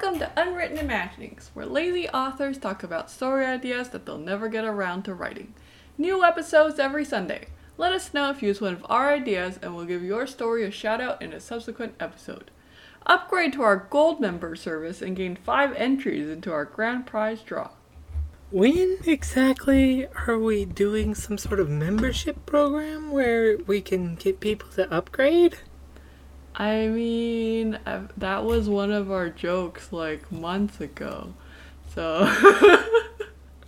Welcome to Unwritten Imaginings, where lazy authors talk about story ideas that they'll never get around to writing. New episodes every Sunday. Let us know if you use one of our ideas, and we'll give your story a shout out in a subsequent episode. Upgrade to our gold member service and gain 5 entries into our grand prize draw. When exactly are we doing some sort of membership program where we can get people to upgrade? I mean, that was one of our jokes like months ago. So.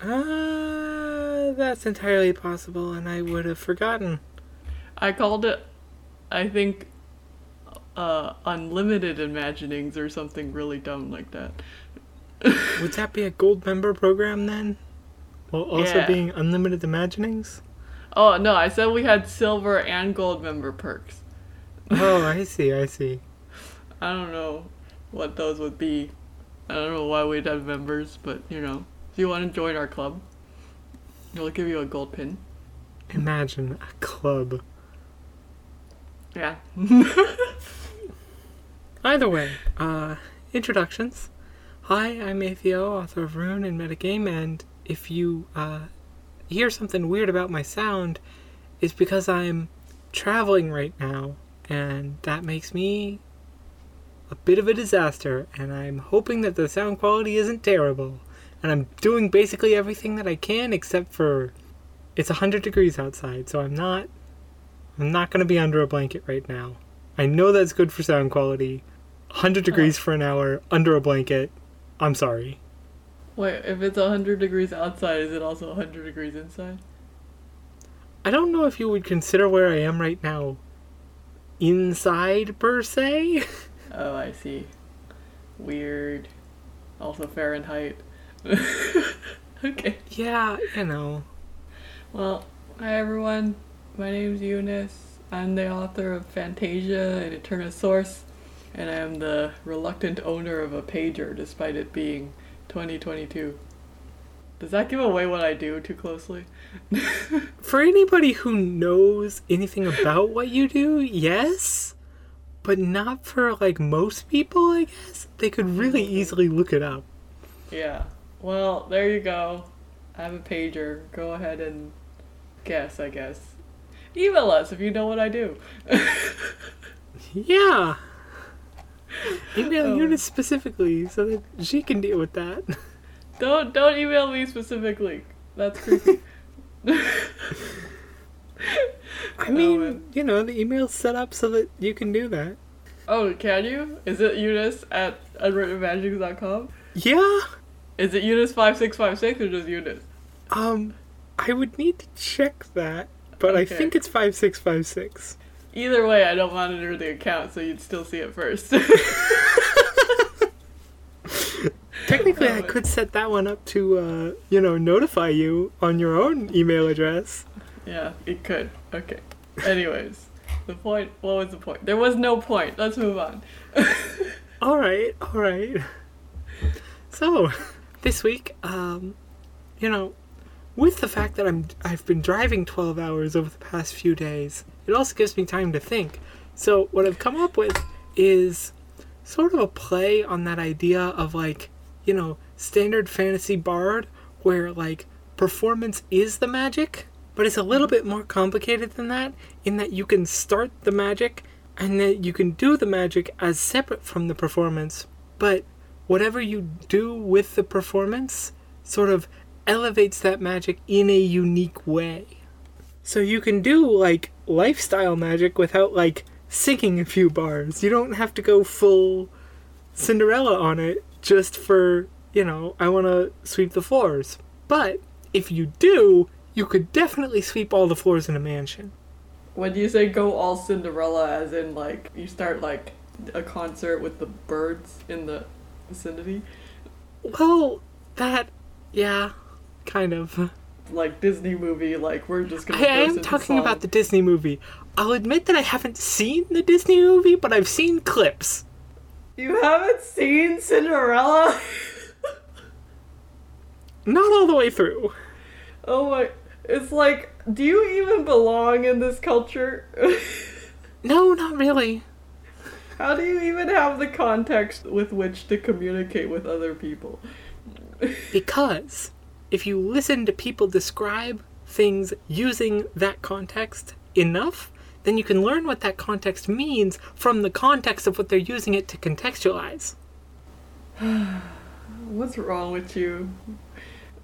uh, that's entirely possible, and I would have forgotten. I called it, I think, uh, unlimited imaginings or something really dumb like that. would that be a gold member program then? While also yeah. being unlimited imaginings? Oh, no, I said we had silver and gold member perks oh, I see, I see. I don't know what those would be. I don't know why we'd have members, but you know, if you want to join our club, we'll give you a gold pin. Imagine a club. Yeah. Either way, uh, introductions. Hi, I'm Atheo, author of Rune and Metagame, and if you uh, hear something weird about my sound, it's because I'm traveling right now and that makes me a bit of a disaster, and I'm hoping that the sound quality isn't terrible. And I'm doing basically everything that I can except for it's 100 degrees outside, so I'm not I'm not going to be under a blanket right now. I know that's good for sound quality. 100 degrees oh. for an hour under a blanket. I'm sorry. Wait, if it's 100 degrees outside, is it also 100 degrees inside? I don't know if you would consider where I am right now inside per se. Oh, I see. Weird. Also Fahrenheit. okay. Yeah, you know. Well, hi everyone. My name's Eunice. I'm the author of Fantasia and Eternal Source, and I am the reluctant owner of a pager despite it being 2022. Does that give away what I do too closely? For anybody who knows anything about what you do, yes. But not for like most people, I guess. They could really easily look it up. Yeah. Well, there you go. I have a pager. Go ahead and guess, I guess. Email us if you know what I do. yeah. Email um, Eunice specifically so that she can deal with that. Don't don't email me specifically. That's creepy. I mean, oh, you know, the email's set up so that you can do that. Oh, can you? Is it Eunice at unwrittenmagics.com? Yeah. Is it Eunice5656 or just Eunice? Um, I would need to check that, but okay. I think it's 5656. Either way, I don't monitor the account, so you'd still see it first. Technically, I could set that one up to, uh, you know, notify you on your own email address. Yeah, it could. Okay. Anyways, the point. What was the point? There was no point. Let's move on. all right. All right. So, this week, um, you know, with the fact that I'm I've been driving 12 hours over the past few days, it also gives me time to think. So, what I've come up with is sort of a play on that idea of like you know, standard fantasy bard where like performance is the magic, but it's a little bit more complicated than that in that you can start the magic and that you can do the magic as separate from the performance, but whatever you do with the performance sort of elevates that magic in a unique way. So you can do like lifestyle magic without like singing a few bars. You don't have to go full Cinderella on it just for, you know, I want to sweep the floors. But if you do, you could definitely sweep all the floors in a mansion. When do you say go all Cinderella, as in like you start like a concert with the birds in the vicinity? Well, that, yeah, kind of. Like Disney movie, like we're just gonna. I, I am talking song. about the Disney movie. I'll admit that I haven't seen the Disney movie, but I've seen clips. You haven't seen Cinderella? Not all the way through. Oh my. It's like, do you even belong in this culture? no, not really. How do you even have the context with which to communicate with other people? Because if you listen to people describe things using that context enough, then you can learn what that context means from the context of what they're using it to contextualize. What's wrong with you?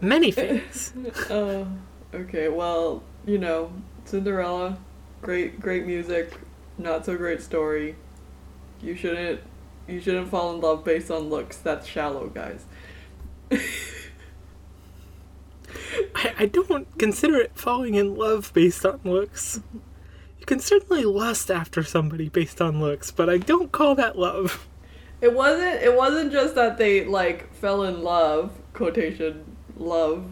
Many things. Uh, okay, well, you know, Cinderella, great, great music, not so great story. You shouldn't, you shouldn't fall in love based on looks. That's shallow, guys. I, I don't consider it falling in love based on looks. Can certainly lust after somebody based on looks, but I don't call that love. It wasn't. It wasn't just that they like fell in love quotation love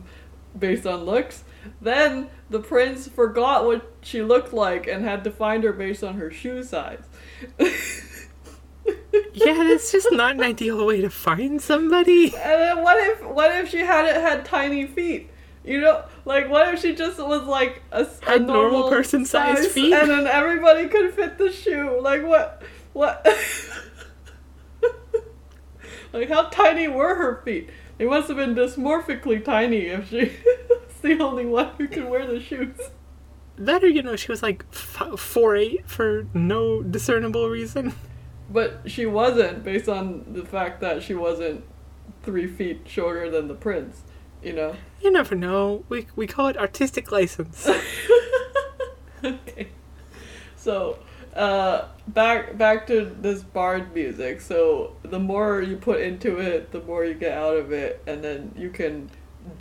based on looks. Then the prince forgot what she looked like and had to find her based on her shoe size. Yeah, that's just not an ideal way to find somebody. And then what if what if she hadn't had tiny feet? You know, like what if she just was like a, Had normal normal person-sized size, feet? and then everybody could fit the shoe? Like what? What? like how tiny were her feet? They must have been dysmorphically tiny if she was the only one who could wear the shoes. That or, you know, she was like f- four eight for no discernible reason. But she wasn't, based on the fact that she wasn't three feet shorter than the prince. You know. You never know. We, we call it artistic license. okay. So, uh, back back to this bard music. So the more you put into it, the more you get out of it, and then you can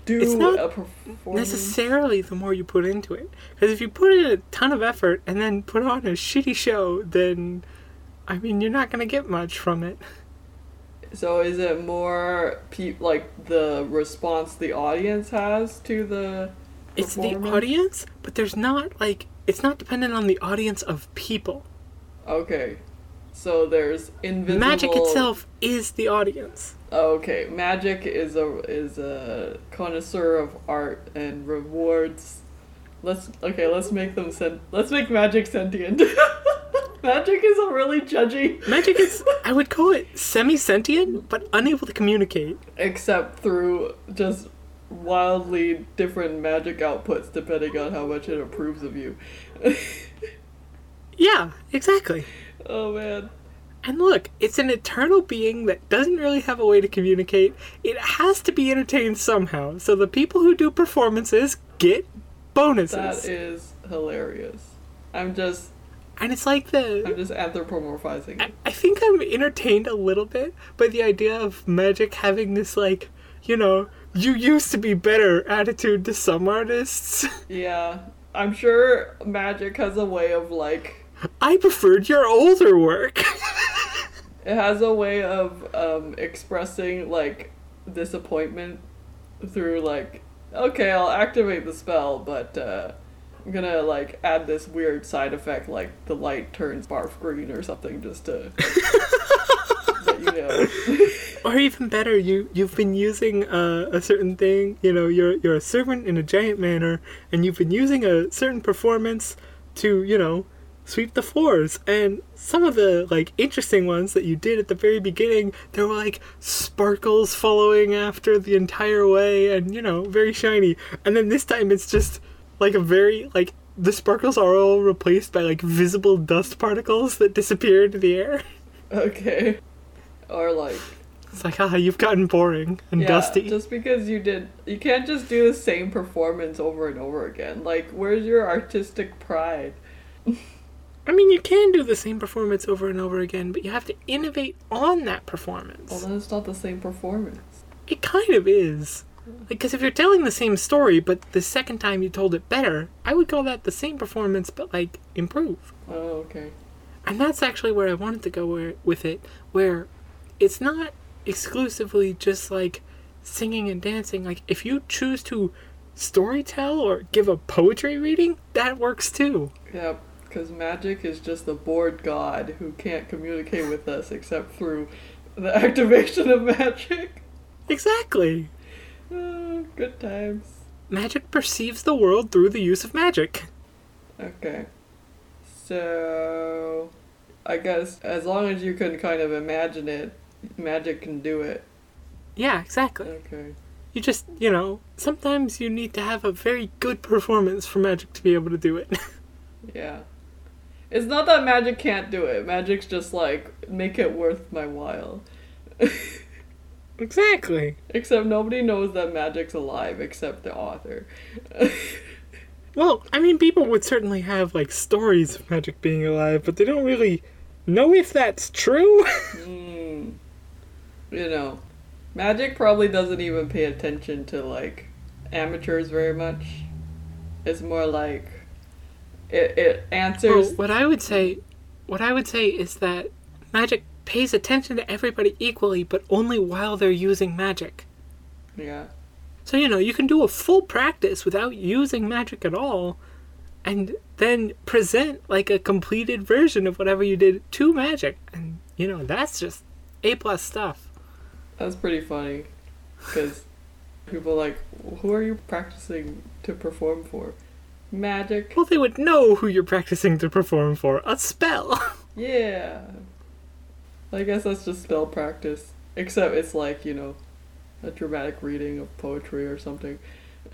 do It's not a performance. necessarily the more you put into it. Because if you put in a ton of effort and then put on a shitty show, then, I mean, you're not going to get much from it. So is it more pe- like the response the audience has to the? It's the audience, but there's not, like, it's not dependent on the audience of people. Okay. So there's invisible Magic itself is the audience. Okay, magic is a is a connoisseur of art and rewards. Let's okay. Let's make them sen- Let's make magic sentient. magic is a really judgy. Magic is, I would call it semi sentient, but unable to communicate. except through just wildly different magic outputs depending on how much it approves of you. Yeah, exactly. oh man. And look, it's an eternal being that doesn't really have a way to communicate. It has to be entertained somehow. So the people who do performances get bonuses. That is hilarious. I'm just and it's like the I'm just anthropomorphizing. I. I think I'm entertained a little bit by the idea of magic having this like, you know, you used to be better attitude to some artists. Yeah. I'm sure magic has a way of like I preferred your older work. It has a way of um, expressing like disappointment through like, okay, I'll activate the spell, but uh, gonna like add this weird side effect like the light turns barf green or something just to let you know. or even better, you you've been using uh, a certain thing. You know, you're you're a servant in a giant manor, and you've been using a certain performance to you know sweep the floors. And some of the like interesting ones that you did at the very beginning, there were like sparkles following after the entire way, and you know, very shiny. And then this time it's just like a very like the sparkles are all replaced by like visible dust particles that disappear into the air. okay. Or like It's like, ah, you've gotten boring and yeah, dusty. just because you did, you can't just do the same performance over and over again. Like, where's your artistic pride? I mean, you can do the same performance over and over again, but you have to innovate on that performance. Well, then it's not the same performance. It kind of is. Because if you're telling the same story, but the second time you told it better, I would call that the same performance, but like improve. Oh, okay. And that's actually where I wanted to go where, with it, where it's not exclusively just like singing and dancing. Like, if you choose to storytell or give a poetry reading, that works too. Yeah, because magic is just a bored god who can't communicate with us except through the activation of magic. Exactly. Oh, good times. Magic perceives the world through the use of magic. Okay. So, I guess as long as you can kind of imagine it, magic can do it. Yeah, exactly. Okay. You just, you know, sometimes you need to have a very good performance for magic to be able to do it. Yeah. It's not that magic can't do it. Magic's just like make it worth my while. exactly. Except nobody knows that magic's alive except the author. Well, I mean, people would certainly have, like, stories of magic being alive, but they don't really know if that's true. Mm. You know, magic probably doesn't even pay attention to like amateurs very much. It's more like it it answers. Well, what I would say, what I would say is that magic pays attention to everybody equally, but only while they're using magic. Yeah. So, you know, you can do a full practice without using magic at all, and then present like a completed version of whatever you did to magic. And, you know, that's just A plus stuff. That's pretty funny, because people are like, who are you practicing to perform for? Magic. Well, they would know who you're practicing to perform for a spell. Yeah. I guess that's just spell practice. Except it's like, you know, a dramatic reading of poetry or something.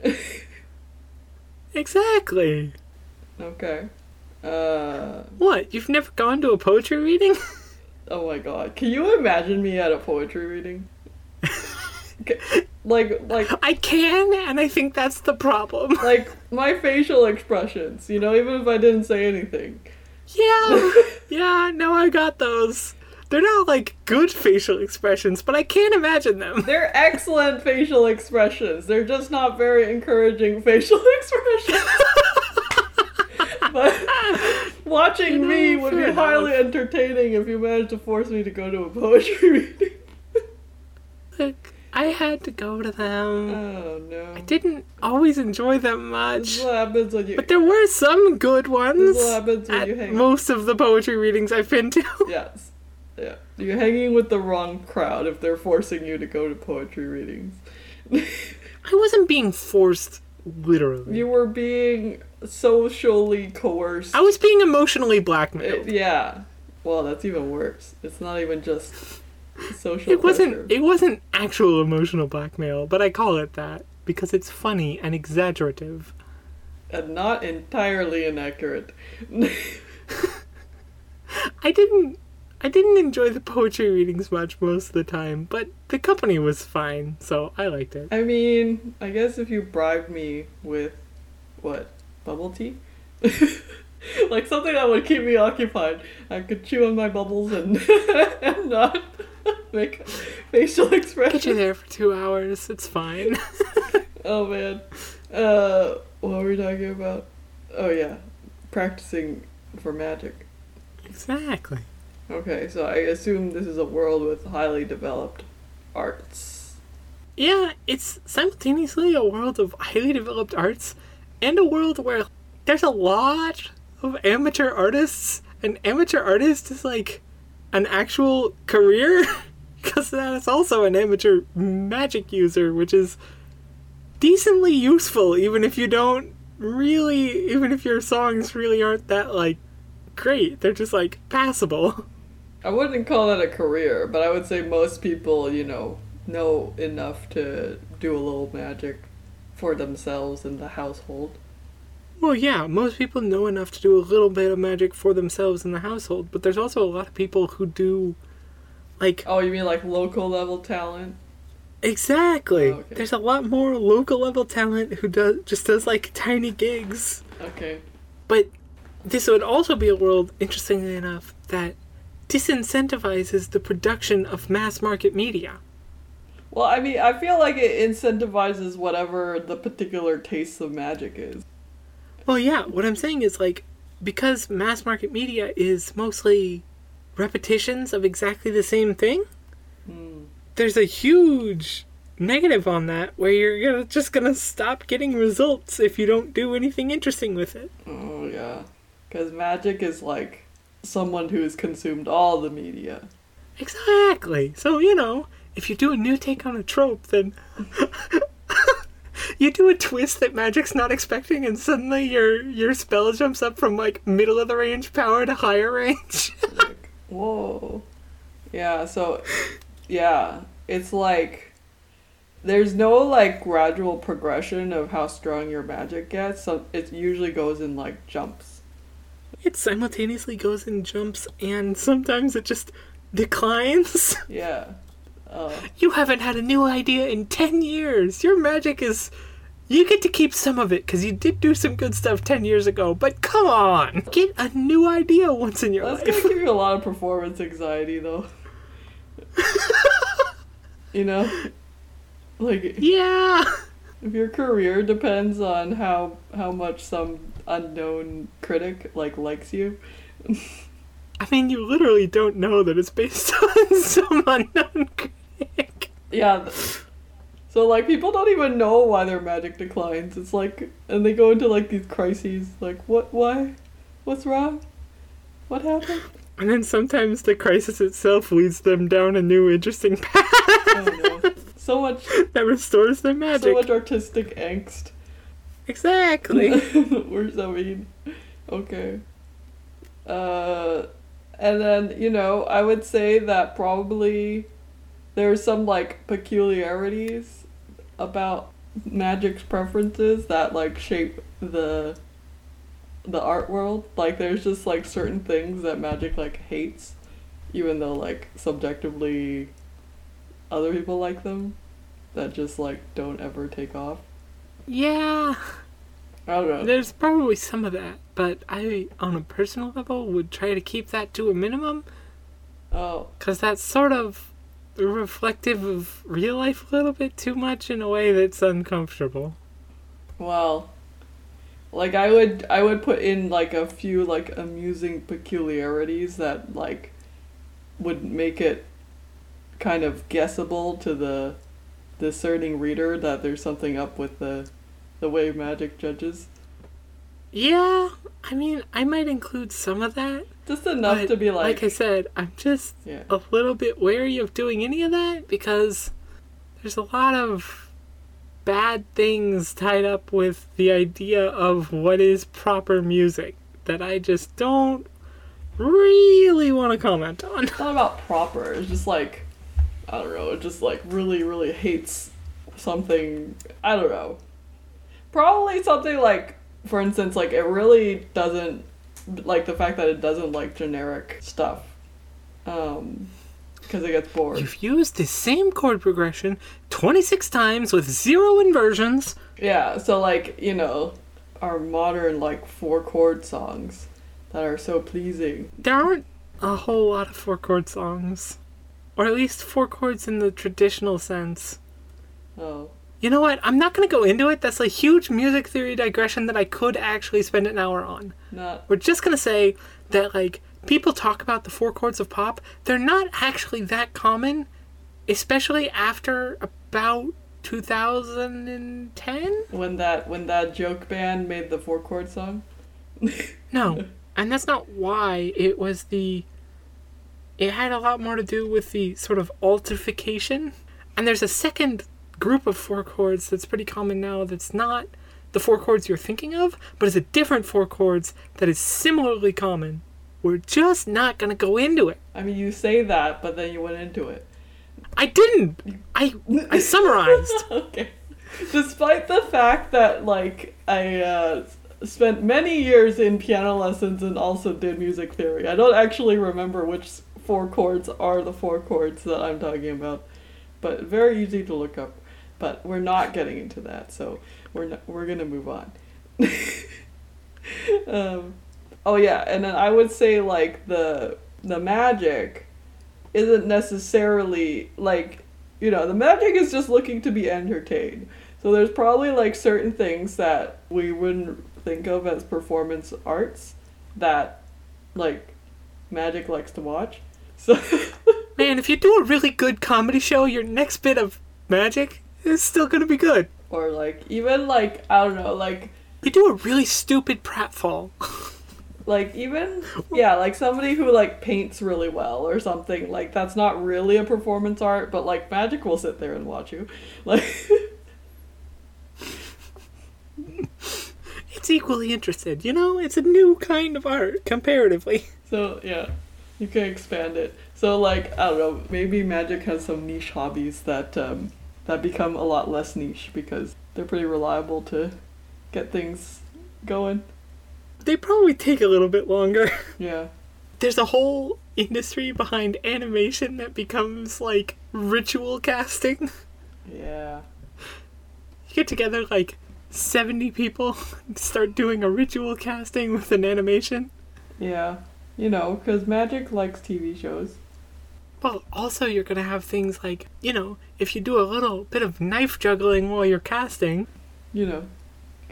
exactly. Okay. Uh, What? You've never gone to a poetry reading? oh my god. Can you imagine me at a poetry reading? Like, like, I can, and I think that's the problem. like my facial expressions, you know, even if I didn't say anything. Yeah, yeah, no, I got those. They're not like good facial expressions, but I can't imagine them. They're excellent facial expressions. They're just not very encouraging facial expressions. but watching You know, me would be fair highly entertaining if you managed to force me to go to a poetry reading. Look, I had to go to them. Oh no. I didn't always enjoy them much, what happens when you. but there were some good ones This happens when at you hang. most of the poetry readings I've been to. yes. Yeah. You're hanging with the wrong crowd if they're forcing you to go to poetry readings. I wasn't being forced, literally. you were being socially coerced. I was being emotionally It- blackmailed. yeah. Well, that's even worse. It's not even just social It wasn't. pressure. It wasn't actual emotional blackmail, but I call it that because it's funny and exaggerative. and not entirely inaccurate. I didn't. I didn't enjoy the poetry readings much most of the time, but the company was fine, so I liked it. I mean, I guess if you bribed me with what bubble tea, like something that would keep me occupied, I could chew on my bubbles and and not make facial expressions. Get you there for two hours. It's fine. Oh man, uh, what were we talking about? Oh yeah, practicing for magic. exactly. Okay, so I assume this is a world with highly developed arts. Yeah, it's simultaneously a world of highly developed arts and a world where there's a lot of amateur artists. An amateur artist is like an actual career because that is also an amateur magic user, which is decently useful even if you don't really even if your songs really aren't that like great. They're just like passable. I wouldn't call that a career, but I would say most people, you know, know enough to do a little magic for themselves in the household. Well, yeah, most people know enough to do a little bit of magic for themselves in the household, but there's also a lot of people who do, like, Oh, you mean like local level talent? exactly. Oh, okay. There's a lot more local level talent who does just does like tiny gigs. Okay. But this would also be a world, interestingly enough, that disincentivizes the production of mass market media. Well, I mean, I feel like it incentivizes whatever the particular taste of magic is. Well, yeah, what I'm saying is like because mass market media is mostly repetitions of exactly the same thing. Hmm. there's a huge negative on that where you're gonna just gonna stop getting results if you don't do anything interesting with it. Oh, yeah. Because magic is like someone who has consumed all the media. Exactly. So, you know, if you do a new take on a trope, then you do a twist that magic's not expecting and suddenly your your spell jumps up from like middle of the range power to higher range. Like, Whoa. Yeah, so yeah, it's like there's no like gradual progression of how strong your magic gets. So it usually goes in like jumps. It simultaneously goes and jumps and sometimes it just declines. Yeah. Uh, You haven't had a new idea in 10 years. Your magic is. You get to keep some of it because you did do some good stuff 10 years ago, but come on! Get a new idea once in your that's life. That's gonna give you a lot of performance anxiety though. you know? Like yeah! if your career depends on how how much some unknown critic like likes you. I mean, you literally don't know that it's based on some unknown critic. Yeah. th- So like people don't even know why their magic declines. It's like and they go into like these crises like what why? What's wrong? What happened? And then sometimes the crisis itself leads them down a new interesting path Oh no. So much that restores their magic. so much artistic angst. Exactly. what does that mean? Okay. Uh and then, you know, I would say that probably there's some like peculiarities about magic's preferences that like shape the the art world. Like there's just like certain things that magic like hates even though like subjectively other people like them that just like don't ever take off. Yeah. I. There's probably some of that, but I, on a personal level, would try to keep that to a minimum Oh, because that's sort of reflective of real life a little bit too much in a way that's uncomfortable. Well, like I would I would put in like a few like amusing peculiarities that like would make it kind of guessable to the discerning reader that there's something up with the the way magic judges. Yeah, I mean, I might include some of that. Just enough to be like, like I said, I'm just yeah. a little bit wary of doing any of that because there's a lot of bad things tied up with the idea of what is proper music that I just don't really want to comment on. It's not about proper. It's just like I don't know. It just like really really hates something. I don't know. Probably something like, for instance, like it really doesn't like the fact that it doesn't like generic stuff. Um, because it gets bored. You've used the same chord progression 26 times with zero inversions. Yeah. So like you know, our modern like four chord songs that are so pleasing. There aren't a whole lot of four chord songs. Or at least four chords in the traditional sense. Oh. You know what? I'm not going to go into it. That's a huge music theory digression that I could actually spend an hour on. Not We're just going to say that, like, people talk about the four chords of pop. They're not actually that common, especially after about 2010? when that when that joke band made the four chord song. No. And that's not why. It was the. It had a lot more to do with the sort of altification. And there's a second group of four chords that's pretty common now that's not the four chords you're thinking of, but is a different four chords that is similarly common. We're just not going to go into it. I mean, you say that, but then you went into it. I didn't. I I summarized. okay. Despite the fact that like I uh, spent many years in piano lessons and also did music theory, I don't actually remember which four chords are the four chords that I'm talking about. But very easy to look up. But we're not getting into that, so we're not, we're gonna move on. um, oh yeah, and then I would say like the the magic isn't necessarily like you know the magic is just looking to be entertained so there's probably like certain things that we wouldn't think of as performance arts that like magic likes to watch so Man, if you do a really good comedy show, your next bit of magic is still to be good. or like even like i don't know like You do a really stupid pratfall. like even yeah like somebody who like paints really well or something like that's not really a performance art but like magic will sit there and watch you like It's equally interested, you know? It's a new kind of art, comparatively. So yeah, You can expand it. So like I don't know, maybe magic has some niche hobbies that um, that become a lot less niche because they're pretty reliable to get things going. They probably take a little bit longer. Yeah. There's a whole industry behind animation that becomes like ritual casting. Yeah. You get together like 70 people and start doing a ritual casting with an animation. Yeah. You know, because magic likes TV shows. Well, also, you're gonna have things like, you know, if you do a little bit of knife juggling while you're casting. You know,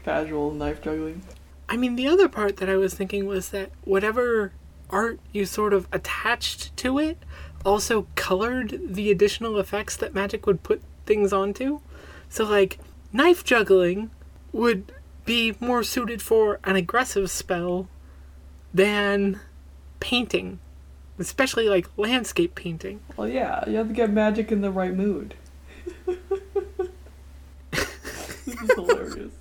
casual knife juggling. I mean, the other part that I was thinking was that whatever art you sort of attached to it also colored the additional effects that magic would put things onto. So, like, knife juggling would be more suited for an aggressive spell than painting, especially like landscape painting. Well, yeah, you have to get magic in the right mood. this is hilarious.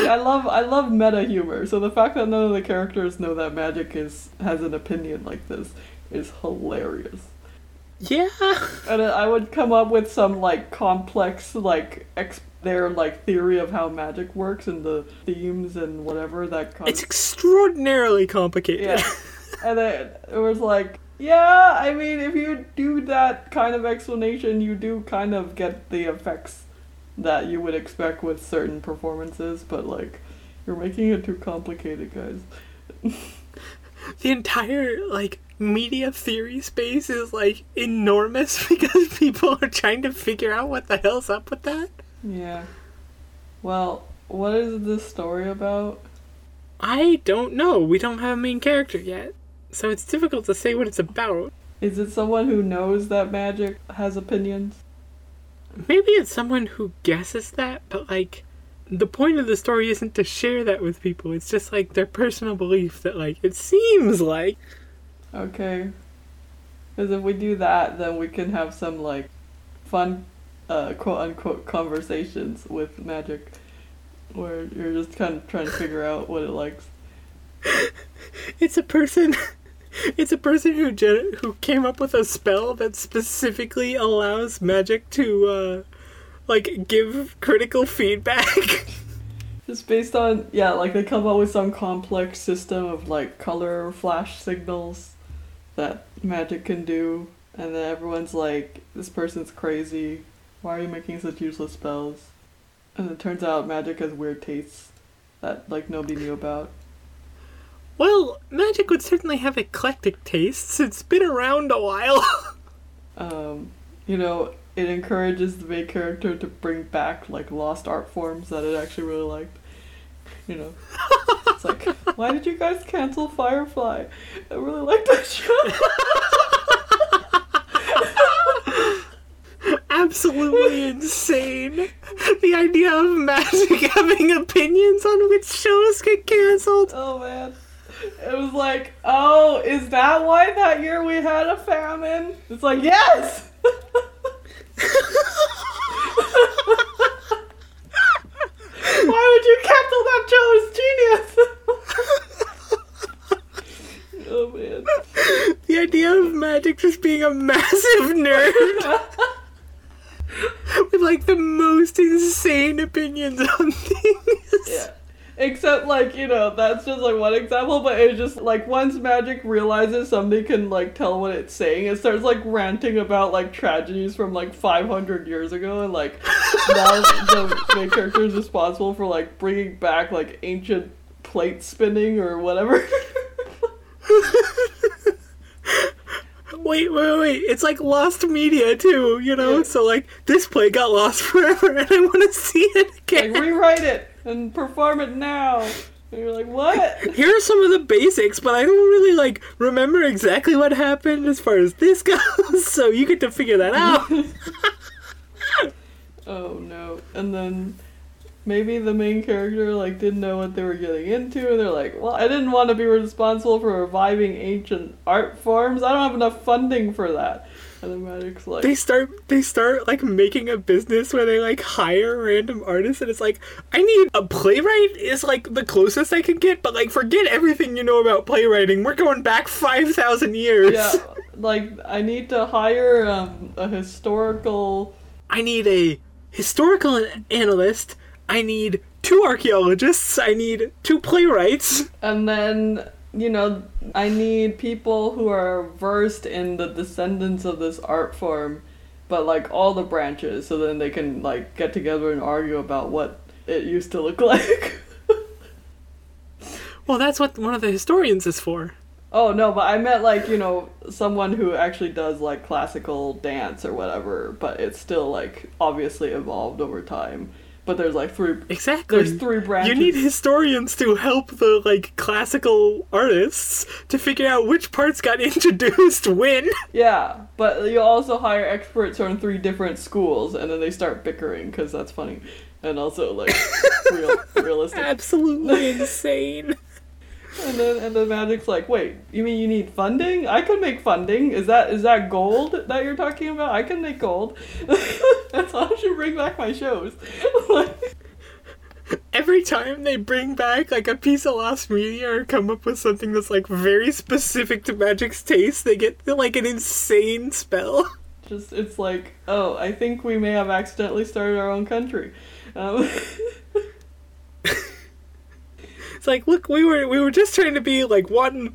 Yeah, I love I love meta humor. So the fact that none of the characters know that magic is has an opinion like this is hilarious. Yeah. And I would come up with some like complex like ex- their like theory of how magic works and the themes and whatever that. Con- It's extraordinarily complicated. yeah, and then it was like, yeah, I mean, if you do that kind of explanation, you do kind of get the effects that you would expect with certain performances, but like, you're making it too complicated, guys. the entire like media theory space is like enormous because people are trying to figure out what the hell's up with that. Yeah. Well, what is this story about? I don't know. We don't have a main character yet. So it's difficult to say what it's about. Is it someone who knows that magic has opinions? Maybe it's someone who guesses that, but like the point of the story isn't to share that with people. It's just like their personal belief that like it seems like Okay. Because if we do that, then we can have some like fun, uh, quote unquote conversations with magic, where you're just kind of trying to figure out what it likes. it's a person it's a person who gen- who came up with a spell that specifically allows magic to uh like give critical feedback. Just based on yeah, like they come up with some complex system of like color flash signals that magic can do, and then everyone's like, "This person's crazy. Why are you making such useless spells?" And it turns out magic has weird tastes that like nobody knew about. well, magic would certainly have eclectic tastes. It's been around a while. um, you know, it encourages the main character to bring back like lost art forms that it actually really liked. You know, it's like, why did you guys cancel Firefly? I really liked that show. Absolutely insane. The idea of magic having opinions on which shows get canceled. oh man. It was like, oh, is that why that year we had a famine? It's like, yes! Why would you cancel that show? It's genius. oh man. The idea of magic just being a massive nerd with like the most insane opinions on things. Yeah. Except like, you know, that's just like one example, but it's just like once magic realizes somebody can like tell what it's saying, it starts like ranting about like tragedies from like 500 years ago and like now the main character is responsible for like bringing back like ancient plate spinning or whatever. Wait, wait, wait. It's like lost media too, you know? Yeah. So like this play got lost forever and I want to see it like again. rewrite it and perform it now. And you're like, what? Here are some of the basics, but I don't really like remember exactly what happened as far as this goes. So you get to figure that out. Oh no. And then maybe the main character like didn't know what they were getting into and they're like, "Well, I didn't want to be responsible for reviving ancient art forms. I don't have enough funding for that." And then Magic's like, they start they start like making a business where they like hire random artists and it's like i need a playwright is like the closest i can get but like forget everything you know about playwriting we're going back 5000 years yeah, like I need to hire um, a historical. i need a historical analyst i need two archaeologists i need two playwrights And then, you know, I need people who are versed in the descendants of this art form, but like all the branches, so then they can like get together and argue about what it used to look like. well that's what one of the historians is for oh no, but I meant like, you know, someone who actually does like classical dance or whatever, but it's still like obviously evolved over time. But there's like three exactly there's three branches. You need historians to help the like classical artists to figure out which parts got introduced when. Yeah, but you also hire experts from three different schools, and then they start bickering because that's funny, and also like real realistic. Absolutely insane. And then and then Magic's like, wait, you mean you need funding? I can make funding. Is that is that gold that you're talking about? I can make gold. that's how I should bring back my shows. Like, Every time they bring back like a piece of lost media or come up with something that's like very specific to Magic's taste, they get like an insane spell. just it's like, oh, I think we may have accidentally started our own country. Um, It's like, look, we were we were just trying to be like one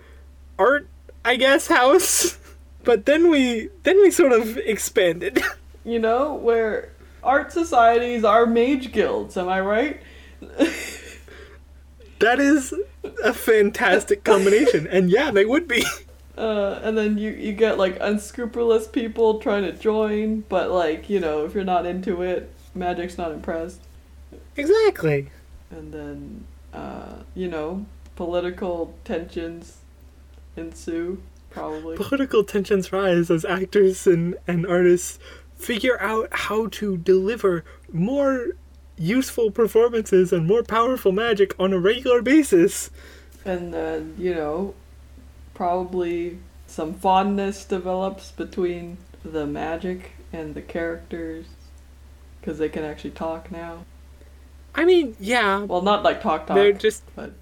art, I guess, house, but then we then we sort of expanded. you know, where art societies are mage guilds. Am I right? That is a fantastic combination, and yeah, they would be. Uh, and then you, you get like unscrupulous people trying to join, but like, you know, if you're not into it, Magic's not impressed. Exactly. And then, uh, you know, political tensions ensue, probably. Political tensions rise as actors and, and artists figure out how to deliver more useful performances and more powerful magic on a regular basis. And then, you know, probably some fondness develops between the magic and the characters because they can actually talk now. I mean, yeah, Well, not like talk talk, they're just but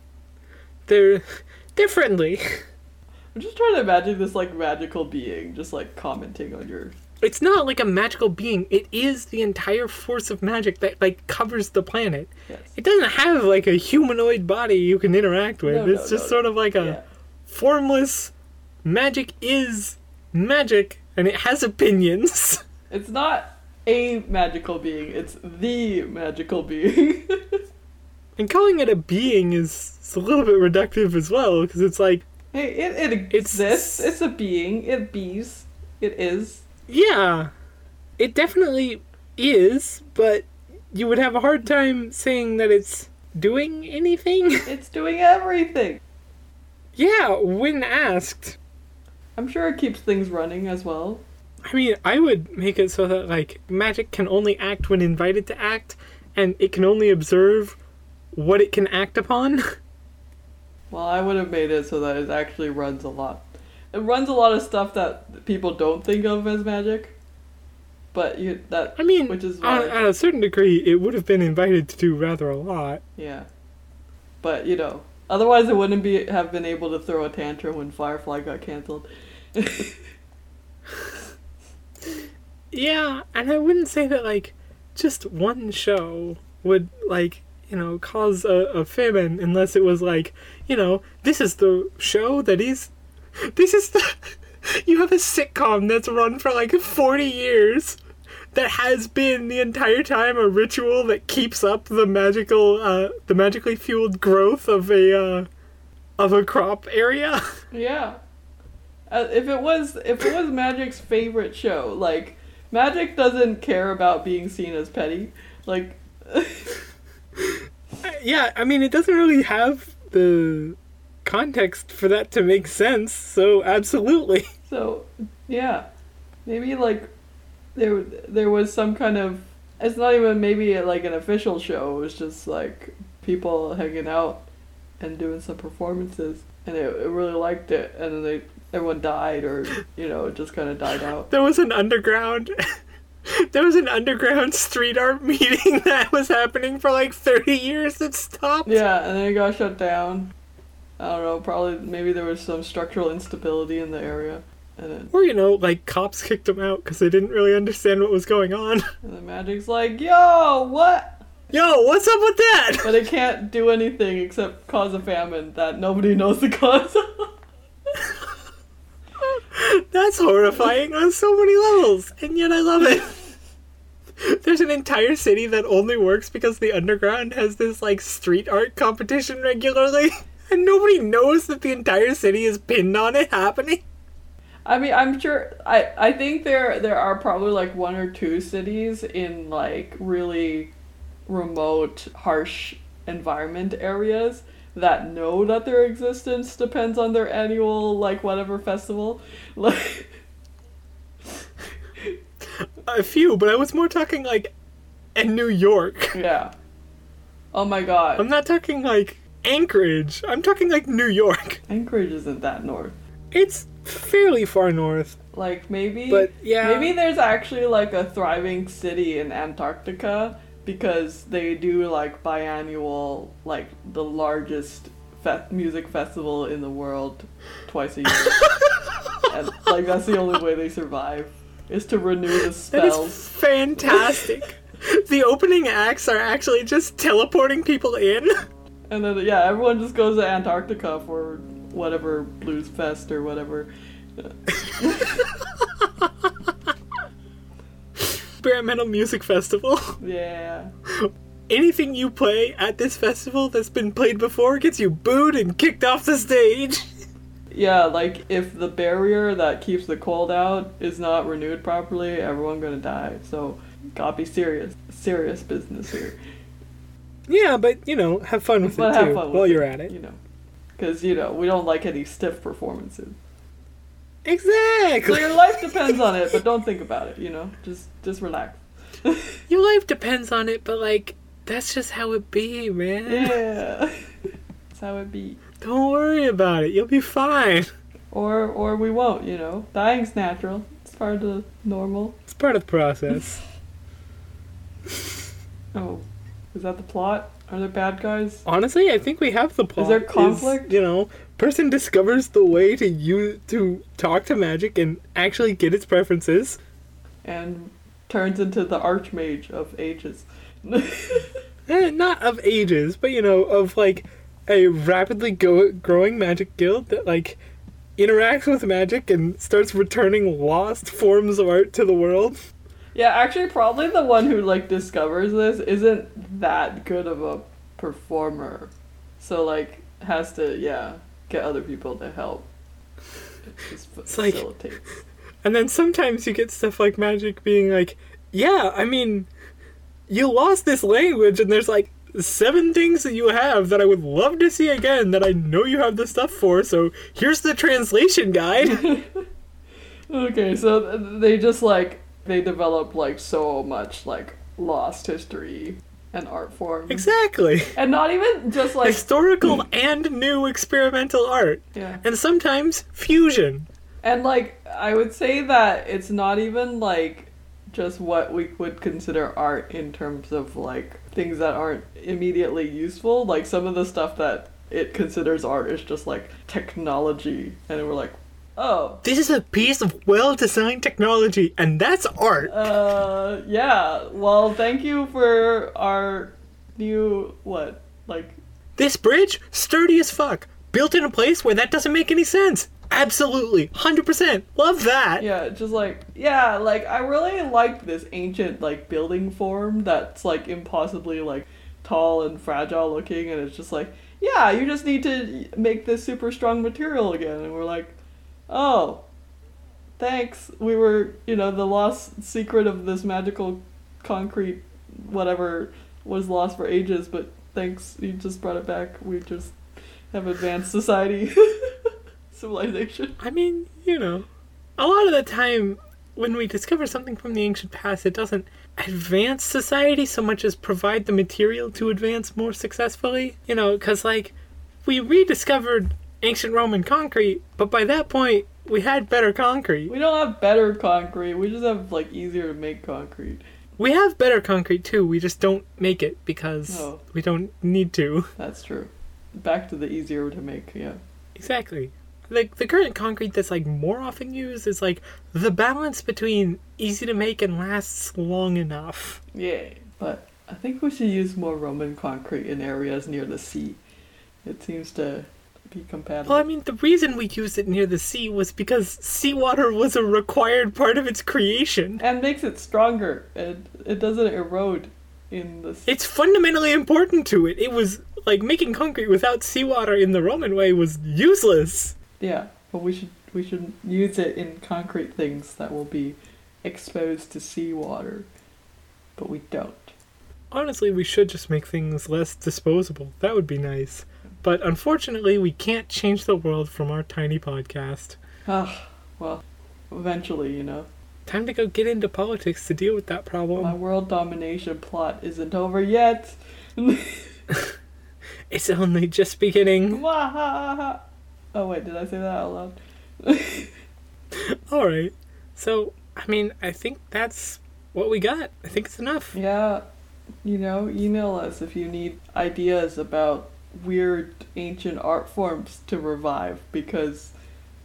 they're they're friendly. I'm just trying to imagine this like magical being just like commenting on your. It's not like a magical being. It is the entire force of magic that like covers the planet. Yes. It doesn't have like a humanoid body you can interact with. No, no, it's just no, sort of like a Yeah. formless magic is magic and it has opinions. It's not a magical being, it's the magical being. And calling it a being is is a little bit reductive as well because it's like, hey, it, it It's- exists. It's a being. It bees. It is. yeah, it definitely is, but you would have a hard time saying that it's doing anything. It's doing everything. yeah, when asked. I'm sure it keeps things running as well. I mean, I would make it so that like magic can only act when invited to act, and it can only observe what it can act upon. Well, I would have made it so that it actually runs a lot. It runs a lot of stuff that people don't think of as magic. But you that I mean, Which is why- at a certain degree, it would have been invited to do rather a lot. yeah. But you know, otherwise it wouldn't be have been able to throw a tantrum when Firefly got canceled. Yeah, and I wouldn't say that like just one show would like you know cause a, a famine unless it was like you know this is the show that is this is the you have a sitcom that's run for like 40 years that has been the entire time a ritual that keeps up the magical uh the magically fueled growth of a uh of a crop area Yeah. Uh, if it was if it was Magic's favorite show, like Magic doesn't care about being seen as petty. Like yeah, I mean, it doesn't really have the context for that to make sense, so absolutely. so yeah. Maybe like there there was some kind of it's not even maybe like an official show, it was just like people hanging out and doing some performances and they, they really liked it and then they everyone died or you know it just kind of died out. There was an underground. There was an underground street art meeting that was happening for like 30 years that stopped. Yeah, and then it got shut down. I don't know. Probably maybe there was some structural instability in the area, Or, you know, like cops kicked them out because they didn't really understand what was going on. and then Magic's like, "Yo, what?" Yo, what's up with that? But it can't do anything except cause a famine that nobody knows the cause. of. That's horrifying on so many levels, and yet I love it. There's an entire city that only works because the underground has this like street art competition regularly, and nobody knows that the entire city is pinned on it happening. I mean, I'm sure. I I think there there are probably like one or two cities in like really remote, harsh environment areas that know that their existence depends on their annual like whatever festival. Like A few, but I was more talking like in New York. yeah. Oh my god. I'm not talking like Anchorage. I'm talking like New York. Anchorage isn't that north. It's fairly far north, Like maybe but yeah. Maybe there's actually like a thriving city in Antarctica because they do like biannual, like the largest fe- music festival in the world twice a year. and like that's the only way they survive is to renew the That spells. is fantastic. the opening acts are actually just teleporting people in. And then yeah, everyone just goes to Antarctica for whatever blues fest or whatever. Experimental Music Festival. Yeah. Anything you play at this festival that's been played before gets you booed and kicked off the stage. Yeah, like if the barrier that keeps the cold out is not renewed properly, everyone gonna die. So gotta be serious, serious business here. Yeah, but you know, have fun with But it too while it, you're at it. You know, because you know we don't like any stiff performances. So Exactly. your life depends on it, but don't think about it. You know, just just relax. Your life depends on it, but like that's just how it be, man. Yeah, that's how it be. Don't worry about it. You'll be fine. Or or we won't. You know, dying's natural. It's part of the normal. It's part of the process. Oh, is that the plot? Are there bad guys? Honestly, I think we have the plot. Is there conflict? you know, person discovers the way to use to talk to magic and actually get its preferences. And turns into the archmage of ages. Eh, not of ages, but you know, of like a rapidly go- growing magic guild that like interacts with magic and starts returning lost forms of art to the world. Yeah, actually, probably the one who like discovers this isn't that good of a performer, so like has to yeah get other people to help. It just It's like- And then sometimes you get stuff like magic being like, yeah, I mean, you lost this language, and there's like seven things that you have that I would love to see again that I know you have the stuff for, so here's the translation guide. okay, so they just like they develop like so much like lost history and art form, exactly. and not even just like Historical and new experimental art. yeah. And sometimes fusion. And like I would say that it's not even like just what we would consider art in terms of like things that aren't immediately useful. Like some of the stuff that it considers art is just like technology and we're like, "Oh, This is a piece of well designed technology, and that's art. uh yeah. Well, thank you for our new what? Like This bridge, sturdy as fuck. Built in a place where that doesn't make any sense. Absolutely. 100%. Love that. Yeah, just like yeah, like I really like this ancient like building form that's like impossibly like tall and fragile looking and it's just like, yeah, you just need to make this super strong material again and we're like, "Oh, thanks. We were, you know, the lost secret of this magical concrete whatever was lost for ages, but thanks you just brought it back. We just have advanced society civilization." I mean, you know, a lot of the time when we discover something from the ancient past, it doesn't advance society so much as provide the material to advance more successfully. You know, because, like, we rediscovered ancient Roman concrete, but by that point, we had better concrete. We don't have better concrete. We just have like easier to make concrete. We have better concrete too. We just don't make it because we don't need to. That's true. Back to the easier to make. Yeah. Exactly. Like the current concrete that's like more often used is like the balance between easy to make and lasts long enough. Yeah. But I think we should use more Roman concrete in areas near the sea. It seems to be compatible. Well, I mean, the reason we used it near the sea was because seawater was a required part of its creation. and makes it stronger. and it doesn't erode in the. s- It's fundamentally important to it. It was like making concrete without seawater in the Roman way was useless. Yeah, but we should we should use it in concrete things that will be exposed to seawater, but we don't. Honestly, we should just make things less disposable. That would be nice. But unfortunately, we can't change the world from our tiny podcast. Ah, well, eventually, you know, Time to go get into politics to deal with that problem. my world domination plot isn't over yet. It's only just beginning. Oh wait, did I say that out loud? Alright. So, I mean, I think that's what we got. I think it's enough. Yeah, you know, email us if you need ideas about weird ancient art forms to revive because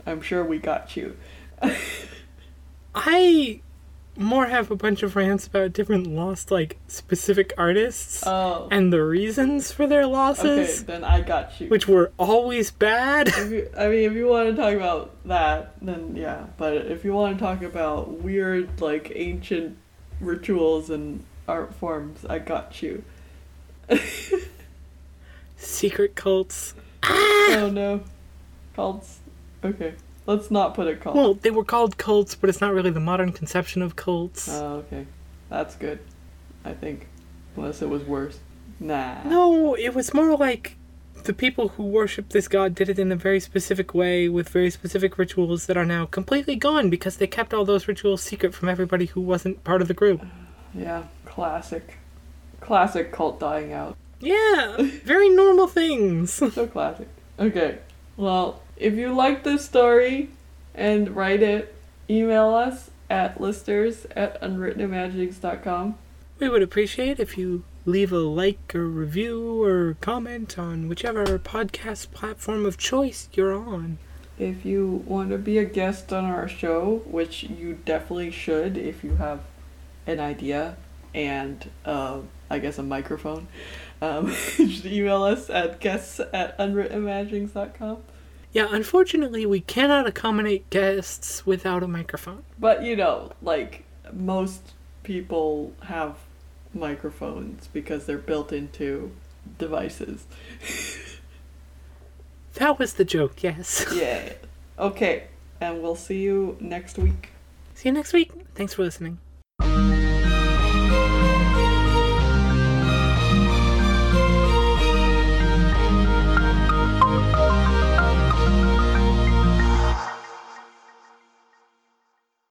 I'm sure we got you. I more have a bunch of rants about different lost, like, specific artists Oh. and the reasons for their losses. Okay, then I got you. which were always bad. If you, I mean, if you want to talk about that, then yeah. But if you want to talk about weird, like ancient rituals and art forms, I got you. Secret cults. Ah! oh no, cults. Okay, let's not put it cult. Well, they were called cults, but it's not really the modern conception of cults. Oh, okay, that's good. I think, unless it was worse. Nah. No, it was more like the people who worshiped this god did it in a very specific way with very specific rituals that are now completely gone because they kept all those rituals secret from everybody who wasn't part of the group. Yeah, classic, classic cult dying out. Yeah, very normal things. So classic. Okay. Well, if you like this story and write it, email us at listers at unwrittenimaginings.com. We would appreciate if you leave a like or review or comment on whichever podcast platform of choice you're on. If you want to be a guest on our show, which you definitely should if you have an idea and uh, I guess a microphone, um, you should email us at guests at unwrittenimaginings.com. Yeah, unfortunately, we cannot accommodate guests without a microphone. But you know, like most people have microphones because they're built into devices. That was the joke, yes. Yeah. Okay, and we'll see you next week. See you next week. Thanks for listening.